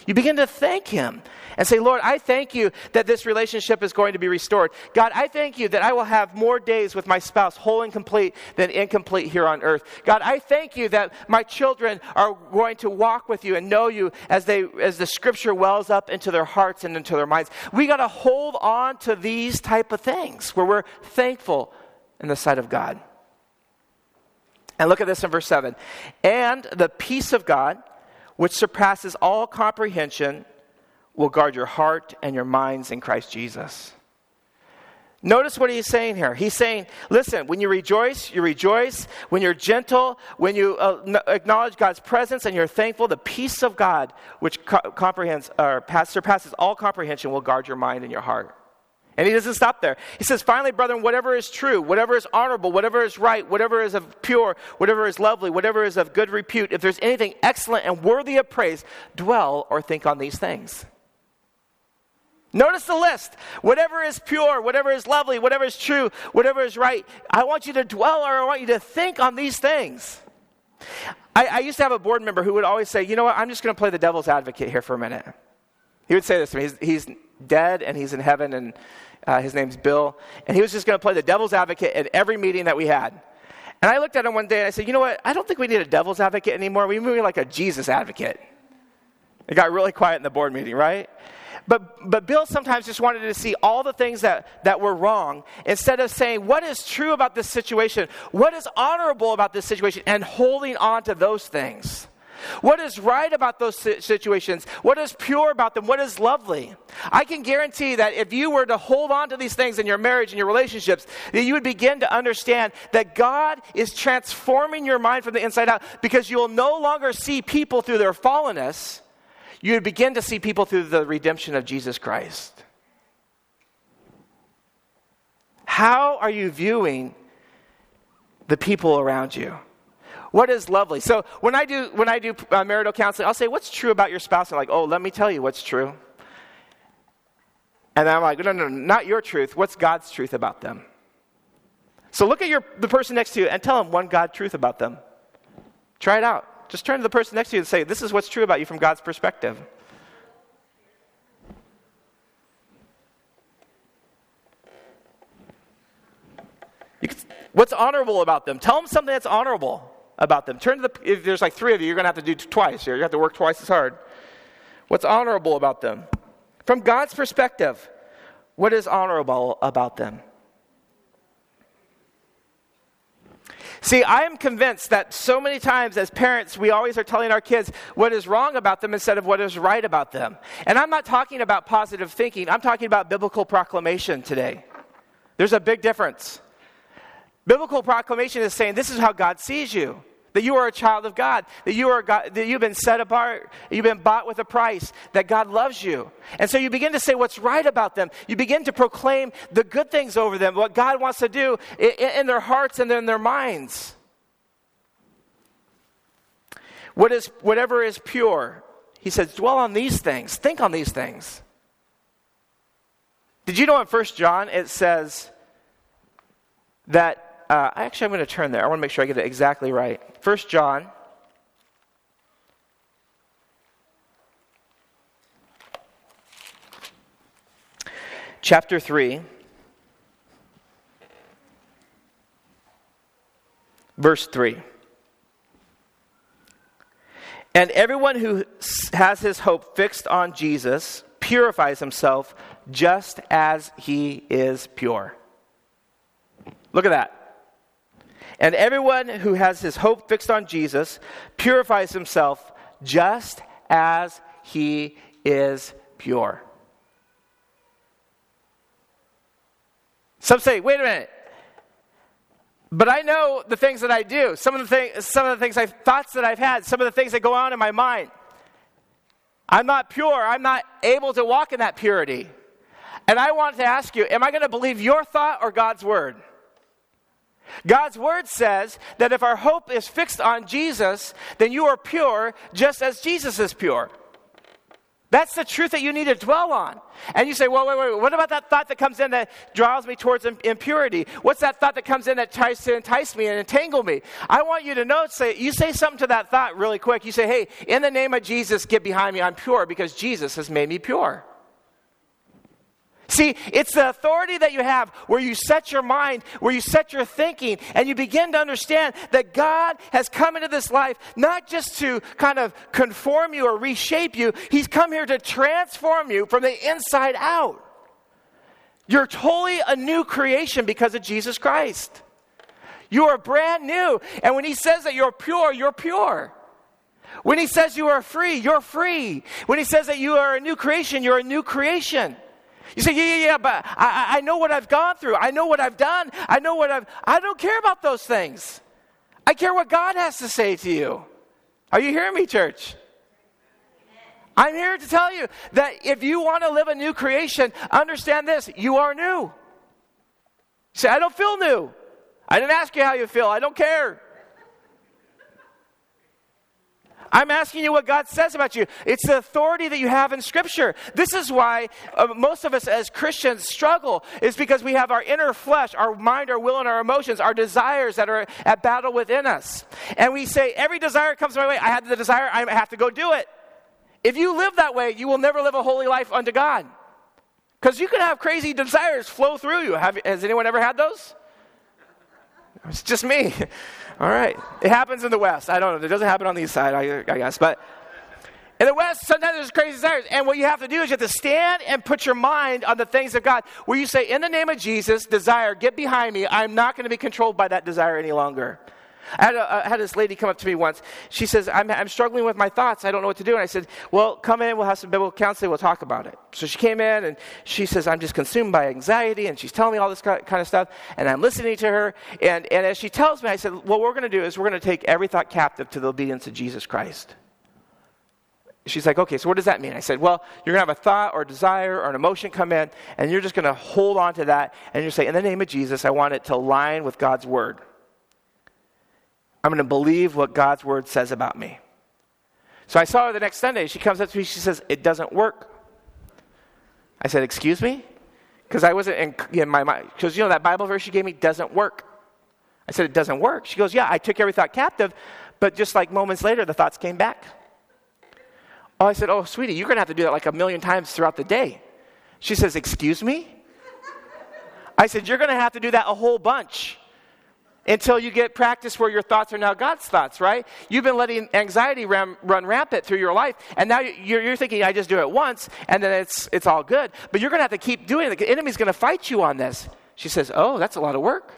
S2: You begin to thank him and say, Lord, I thank you that this relationship is going to be restored. God, I thank you that I will have more days with my spouse, whole and complete, than incomplete here on earth. God, I thank you that my children are going to walk with you and know you as, they, as the scripture wells up into their hearts and into their minds. We got to hold on to these type of things where we're thankful in the sight of God. And look at this in verse 7. And the peace of God, which surpasses all comprehension, will guard your heart and your minds in Christ Jesus. Notice what he's saying here. He's saying, listen, when you rejoice, you rejoice. When you're gentle, when you uh, acknowledge God's presence and you're thankful, the peace of God, which co- comprehends or surpasses all comprehension, will guard your mind and your heart. And he doesn't stop there. He says, finally, brethren, whatever is true, whatever is honorable, whatever is right, whatever is of pure, whatever is lovely, whatever is of good repute, if there's anything excellent and worthy of praise, dwell or think on these things. Notice the list. Whatever is pure, whatever is lovely, whatever is true, whatever is right, I want you to dwell or I want you to think on these things. I, I used to have a board member who would always say, you know what, I'm just going to play the devil's advocate here for a minute. He would say this to me. He's, he's dead and he's in heaven, and uh, his name's Bill. And he was just going to play the devil's advocate at every meeting that we had. And I looked at him one day and I said, You know what? I don't think we need a devil's advocate anymore. We need like a Jesus advocate. It got really quiet in the board meeting, right? But, but Bill sometimes just wanted to see all the things that, that were wrong instead of saying, What is true about this situation? What is honorable about this situation? And holding on to those things. What is right about those situations? What is pure about them? What is lovely? I can guarantee that if you were to hold on to these things in your marriage and your relationships, that you would begin to understand that God is transforming your mind from the inside out because you will no longer see people through their fallenness. You would begin to see people through the redemption of Jesus Christ. How are you viewing the people around you? What is lovely? So when I do when I do uh, marital counseling, I'll say, "What's true about your spouse?" They're like, "Oh, let me tell you what's true." And I'm like, "No, no, no, not your truth. What's God's truth about them?" So look at your the person next to you and tell them one God truth about them. Try it out. Just turn to the person next to you and say, "This is what's true about you from God's perspective." What's honorable about them? Tell them something that's honorable. About them? Turn to the, if there's like three of you, you're going to have to do twice here. You have to work twice as hard. What's honorable about them? From God's perspective, what is honorable about them? See, I am convinced that so many times as parents, we always are telling our kids what is wrong about them instead of what is right about them. And I'm not talking about positive thinking, I'm talking about biblical proclamation today. There's a big difference. Biblical proclamation is saying this is how God sees you that you are a child of God, that you are God, that you've been set apart, you've been bought with a price, that God loves you. And so you begin to say what's right about them. You begin to proclaim the good things over them, what God wants to do in, their hearts and in their minds. What is, whatever is pure, he says, dwell on these things, think on these things. Did you know in First John it says that uh, actually, I'm going to turn there. I want to make sure I get it exactly right. First John. Chapter 3. Verse 3. And everyone who has his hope fixed on Jesus purifies himself just as he is pure. Look at that. And everyone who has his hope fixed on Jesus purifies himself just as he is pure. Some say, wait a minute. But I know the things that I do. Some of the things, some of the things I've, thoughts that I've had, some of the things that go on in my mind. I'm not pure. I'm not able to walk in that purity. And I want to ask you, am I going to believe your thought or God's word? God's word says that if our hope is fixed on Jesus, then you are pure just as Jesus is pure. That's the truth that you need to dwell on. And you say, well, wait, wait, wait, what about that thought that comes in that draws me towards impurity? What's that thought that comes in that tries to entice me and entangle me? I want you to know, say, you say something to that thought really quick. You say, hey, in the name of Jesus, get behind me. I'm pure because Jesus has made me pure. See, it's the authority that you have where you set your mind, where you set your thinking, and you begin to understand that God has come into this life not just to kind of conform you or reshape you, He's come here to transform you from the inside out. You're totally a new creation because of Jesus Christ. You are brand new. And when He says that you're pure, you're pure. When He says you are free, you're free. When He says that you are a new creation, you're a new creation. You say, yeah, yeah, yeah, but I, I know what I've gone through. I know what I've done. I know what I've. I don't care about those things. I care what God has to say to you. Are you hearing me, church? I'm here to tell you that if you want to live a new creation, understand this you are new. Say, I don't feel new. I didn't ask you how you feel. I don't care. I'm asking you what God says about you. It's the authority that you have in Scripture. This is why uh, most of us as Christians struggle, is because we have our inner flesh, our mind, our will, and our emotions, our desires that are at battle within us. And we say, every desire comes my way. I have the desire, I have to go do it. If you live that way, you will never live a holy life unto God. Because you can have crazy desires flow through you. Have, has anyone ever had those? It's just me. All right. It happens in the West. I don't know. It doesn't happen on the East side, I, I guess. But in the West, sometimes there's crazy desires. And what you have to do is you have to stand and put your mind on the things of God. Where you say, in the name of Jesus, desire, get behind me. I'm not going to be controlled by that desire any longer. I had, a, I had, this lady come up to me once. She says, I'm, I'm, struggling with my thoughts. I don't know what to do. And I said, Well, come in. We'll have some biblical counseling. We'll talk about it. So she came in and she says, I'm just consumed by anxiety. And she's telling me all this kind of stuff. And I'm listening to her. And, and as she tells me, I said, What we're going to do is we're going to take every thought captive to the obedience of Jesus Christ. She's like, okay, so what does that mean? I said, well, you're going to have a thought or a desire or an emotion come in, and you're just going to hold on to that, and you're say, in the name of Jesus, I want it to align with God's word. I'm going to believe what God's word says about me. So I saw her the next Sunday. She comes up to me. She says, It doesn't work. I said, Excuse me? Because I wasn't in, in my mind. Because, you know, that Bible verse she gave me doesn't work. I said, It doesn't work. She goes, Yeah, I took every thought captive, but just like moments later, the thoughts came back. Oh, I said, Oh, sweetie, you're going to have to do that like a million times throughout the day. She says, Excuse me? I said, You're going to have to do that a whole bunch. Until you get practice where your thoughts are now God's thoughts, right? You've been letting anxiety ram, run rampant through your life, and now you're, you're, thinking, I just do it once, and then it's, it's all good. But you're going to have to keep doing it. The enemy's going to fight you on this. She says, Oh, that's a lot of work.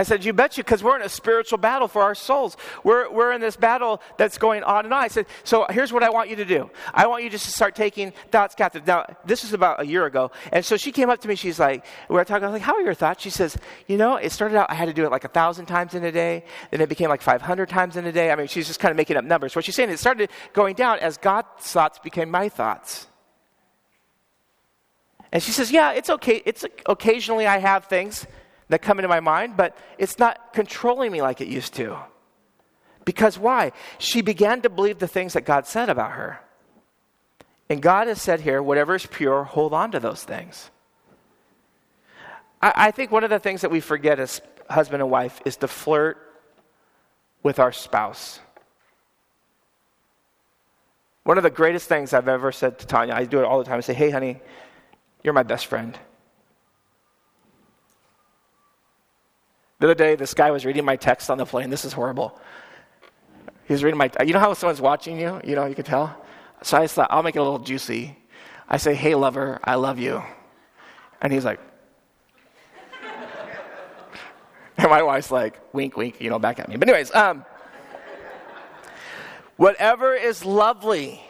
S2: I said, You bet you, because we're in a spiritual battle for our souls. We're, we're in this battle that's going on and on. I said, So here's what I want you to do I want you just to start taking thoughts captive. Now, this was about a year ago. And so she came up to me. She's like, We were talking. I was like, How are your thoughts? She says, You know, it started out, I had to do it like a thousand times in a day. Then it became like 500 times in a day. I mean, she's just kind of making up numbers. What she's saying, it started going down as God's thoughts became my thoughts. And she says, Yeah, it's okay. It's occasionally I have things that come into my mind, but it's not controlling me like it used to. Because why? She began to believe the things that God said about her. And God has said here, whatever is pure, hold on to those things. I, I think one of the things that we forget as husband and wife is to flirt with our spouse. One of the greatest things I've ever said to Tanya, I do it all the time. I say, hey, honey, you're my best friend. The other day, this guy was reading my text on the plane. This is horrible. He was reading my, you know how someone's watching you? You know, you can tell? So I thought, I'll make it a little juicy. I say, hey, lover, I love you. And he's like, and my wife's like, wink, wink, you know, back at me. But, anyways, um, whatever is lovely,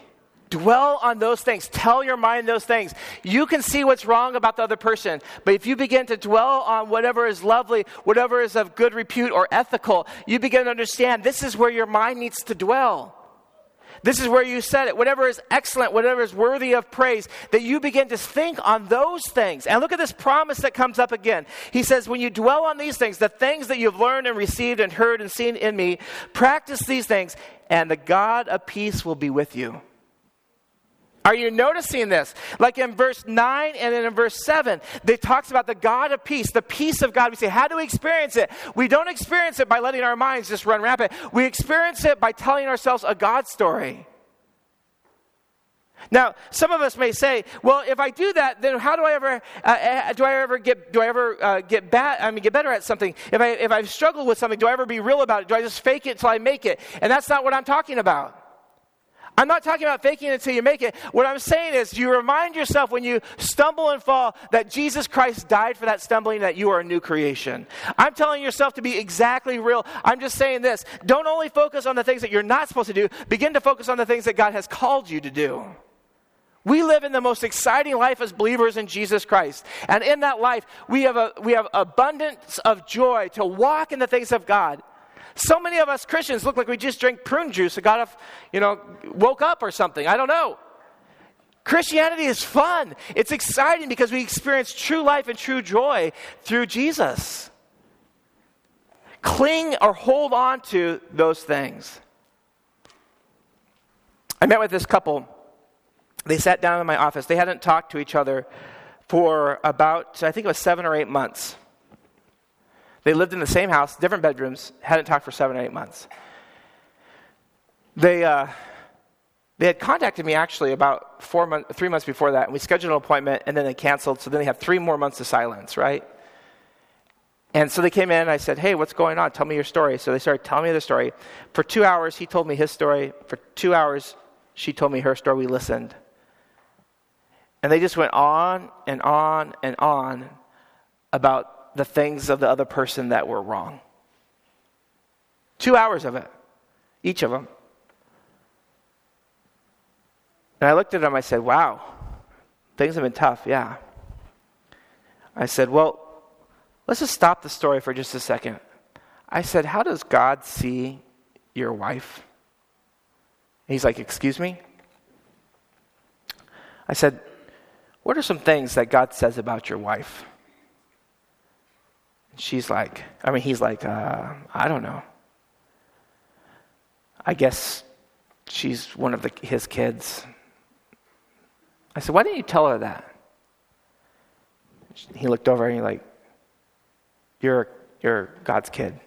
S2: Dwell on those things. Tell your mind those things. You can see what's wrong about the other person, but if you begin to dwell on whatever is lovely, whatever is of good repute or ethical, you begin to understand this is where your mind needs to dwell. This is where you said it. Whatever is excellent, whatever is worthy of praise, that you begin to think on those things. And look at this promise that comes up again. He says, When you dwell on these things, the things that you've learned and received and heard and seen in me, practice these things, and the God of peace will be with you. Are you noticing this? Like in verse 9 and then in verse 7, it talks about the God of peace, the peace of God. We say, how do we experience it? We don't experience it by letting our minds just run rampant. We experience it by telling ourselves a God story. Now, some of us may say, "Well, if I do that, then how do I ever uh, uh do I ever get do I ever uh, get bad? I mean, get better at something? If I if I struggle with something, do I ever be real about it? Do I just fake it till I make it?" And that's not what I'm talking about. I'm not talking about faking it until you make it. What I'm saying is, you remind yourself when you stumble and fall that Jesus Christ died for that stumbling, that you are a new creation. I'm telling yourself to be exactly real. I'm just saying this. Don't only focus on the things that you're not supposed to do, begin to focus on the things that God has called you to do. We live in the most exciting life as believers in Jesus Christ. And in that life, we have, a, we have abundance of joy to walk in the things of God. So many of us Christians look like we just drank prune juice and got off, you know, woke up or something. I don't know. Christianity is fun. It's exciting because we experience true life and true joy through Jesus. Cling or hold on to those things. I met with this couple. They sat down in my office. They hadn't talked to each other for about, I think it was seven or eight months. They lived in the same house, different bedrooms, hadn't talked for seven or eight months. They, uh, they had contacted me actually about four month, three months before that, and we scheduled an appointment, and then they canceled, so then they had three more months of silence, right? And so they came in, and I said, Hey, what's going on? Tell me your story. So they started telling me their story. For two hours, he told me his story. For two hours, she told me her story. We listened. And they just went on and on and on about the things of the other person that were wrong. Two hours of it, each of them. And I looked at them, I said, Wow, things have been tough, yeah. I said, Well, let's just stop the story for just a second. I said, How does God see your wife? And he's like, Excuse me? I said, What are some things that God says about your wife? She's like, I mean, he's like, uh, I don't know. I guess she's one of the, his kids. I said, Why didn't you tell her that? He looked over and he's like, You're, you're God's kid.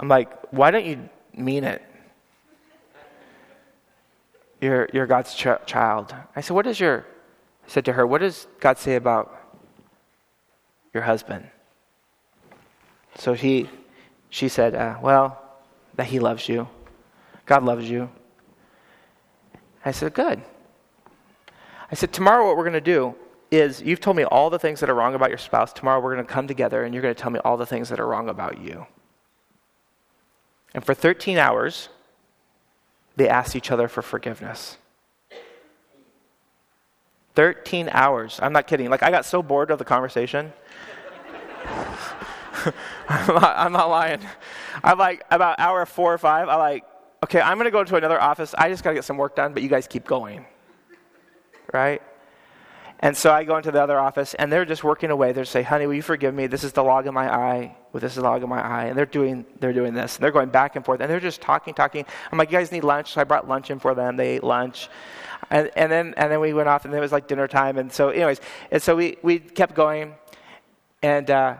S2: I'm like, Why don't you mean it? You're, you're God's ch- child. I said, What is your, I said to her, What does God say about your husband? So he, she said, uh, Well, that he loves you. God loves you. I said, Good. I said, Tomorrow, what we're going to do is you've told me all the things that are wrong about your spouse. Tomorrow, we're going to come together and you're going to tell me all the things that are wrong about you. And for 13 hours, they asked each other for forgiveness. 13 hours. I'm not kidding. Like, I got so bored of the conversation. I'm, not, I'm, not, lying. I'm like, about hour four or five, I'm like, okay, I'm going to go to another office. I just got to get some work done, but you guys keep going. Right? And so I go into the other office, and they're just working away. They're saying, honey, will you forgive me? This is the log in my eye. With this is the log in my eye. And they're doing, they're doing this. And they're going back and forth. And they're just talking, talking. I'm like, you guys need lunch? So I brought lunch in for them. They ate lunch. And, and, then, and then we went off, and it was like dinner time. And so, anyways, and so we, we kept going. And uh,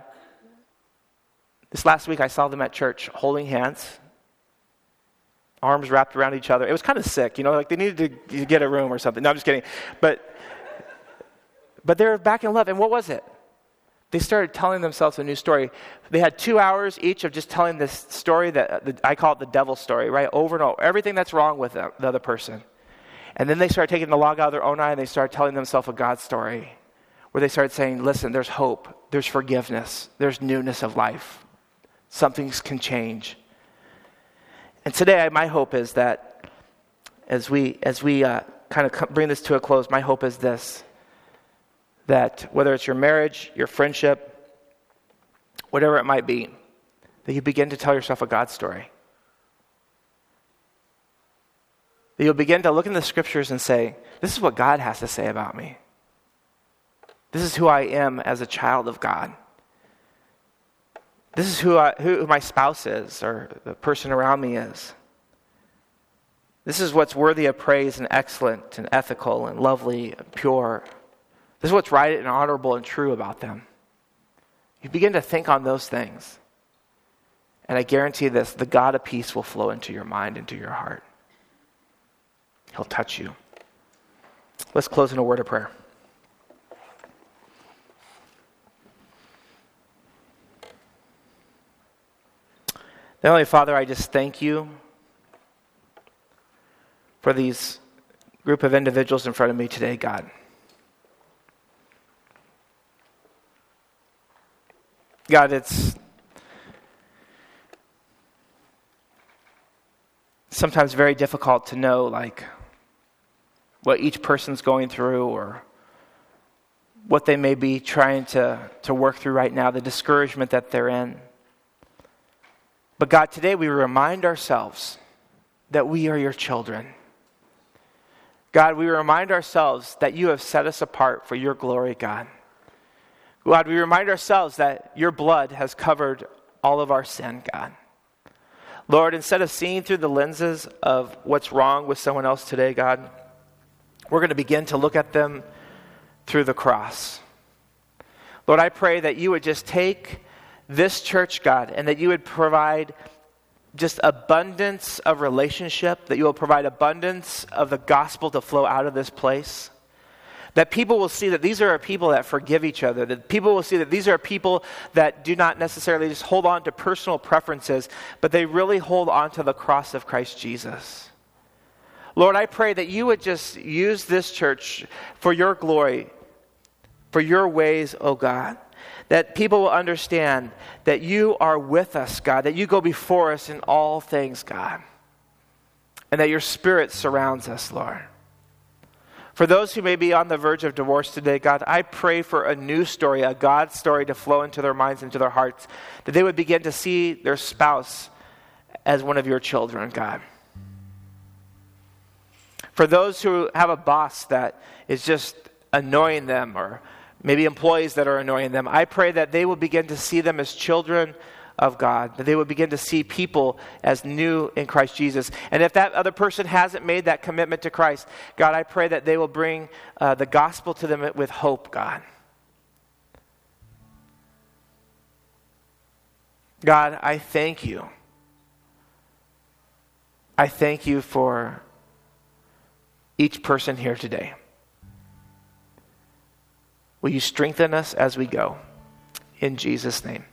S2: this last week, I saw them at church holding hands, arms wrapped around each other. It was kind of sick, you know, like they needed to get a room or something. No, I'm just kidding. But, but they're back in love. And what was it? They started telling themselves a new story. They had two hours each of just telling this story that I call it the devil story, right? Over and over. Everything that's wrong with the other person. And then they started taking the log out of their own eye and they started telling themselves a God story where they started saying, listen, there's hope, there's forgiveness, there's newness of life. Some things can change. And today, my hope is that as we, as we uh, kind of bring this to a close, my hope is this that whether it's your marriage, your friendship, whatever it might be, that you begin to tell yourself a God story. That you'll begin to look in the scriptures and say, This is what God has to say about me. This is who I am as a child of God. This is who, I, who my spouse is or the person around me is. This is what's worthy of praise and excellent and ethical and lovely and pure. This is what's right and honorable and true about them. You begin to think on those things. And I guarantee this the God of peace will flow into your mind, into your heart. He'll touch you. Let's close in a word of prayer. Heavenly Father, I just thank you for these group of individuals in front of me today, God. God, it's sometimes very difficult to know, like, what each person's going through or what they may be trying to, to work through right now, the discouragement that they're in. But God, today we remind ourselves that we are your children. God, we remind ourselves that you have set us apart for your glory, God. God, we remind ourselves that your blood has covered all of our sin, God. Lord, instead of seeing through the lenses of what's wrong with someone else today, God, we're going to begin to look at them through the cross. Lord, I pray that you would just take this church, God, and that you would provide just abundance of relationship, that you will provide abundance of the gospel to flow out of this place. That people will see that these are people that forgive each other. That people will see that these are people that do not necessarily just hold on to personal preferences, but they really hold on to the cross of Christ Jesus. Lord, I pray that you would just use this church for your glory, for your ways, oh God. That people will understand that you are with us, God, that you go before us in all things, God, and that your spirit surrounds us, Lord. For those who may be on the verge of divorce today, God, I pray for a new story, a God story to flow into their minds, into their hearts, that they would begin to see their spouse as one of your children, God. For those who have a boss that is just annoying them or maybe employees that are annoying them. I pray that they will begin to see them as children of God, that they will begin to see people as new in Christ Jesus. And if that other person hasn't made that commitment to Christ, God, I pray that they will bring uh, the gospel to them with hope, God. God, I thank you. I thank you for each person here today. Will you strengthen us as we go? In Jesus' name,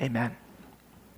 S2: amen.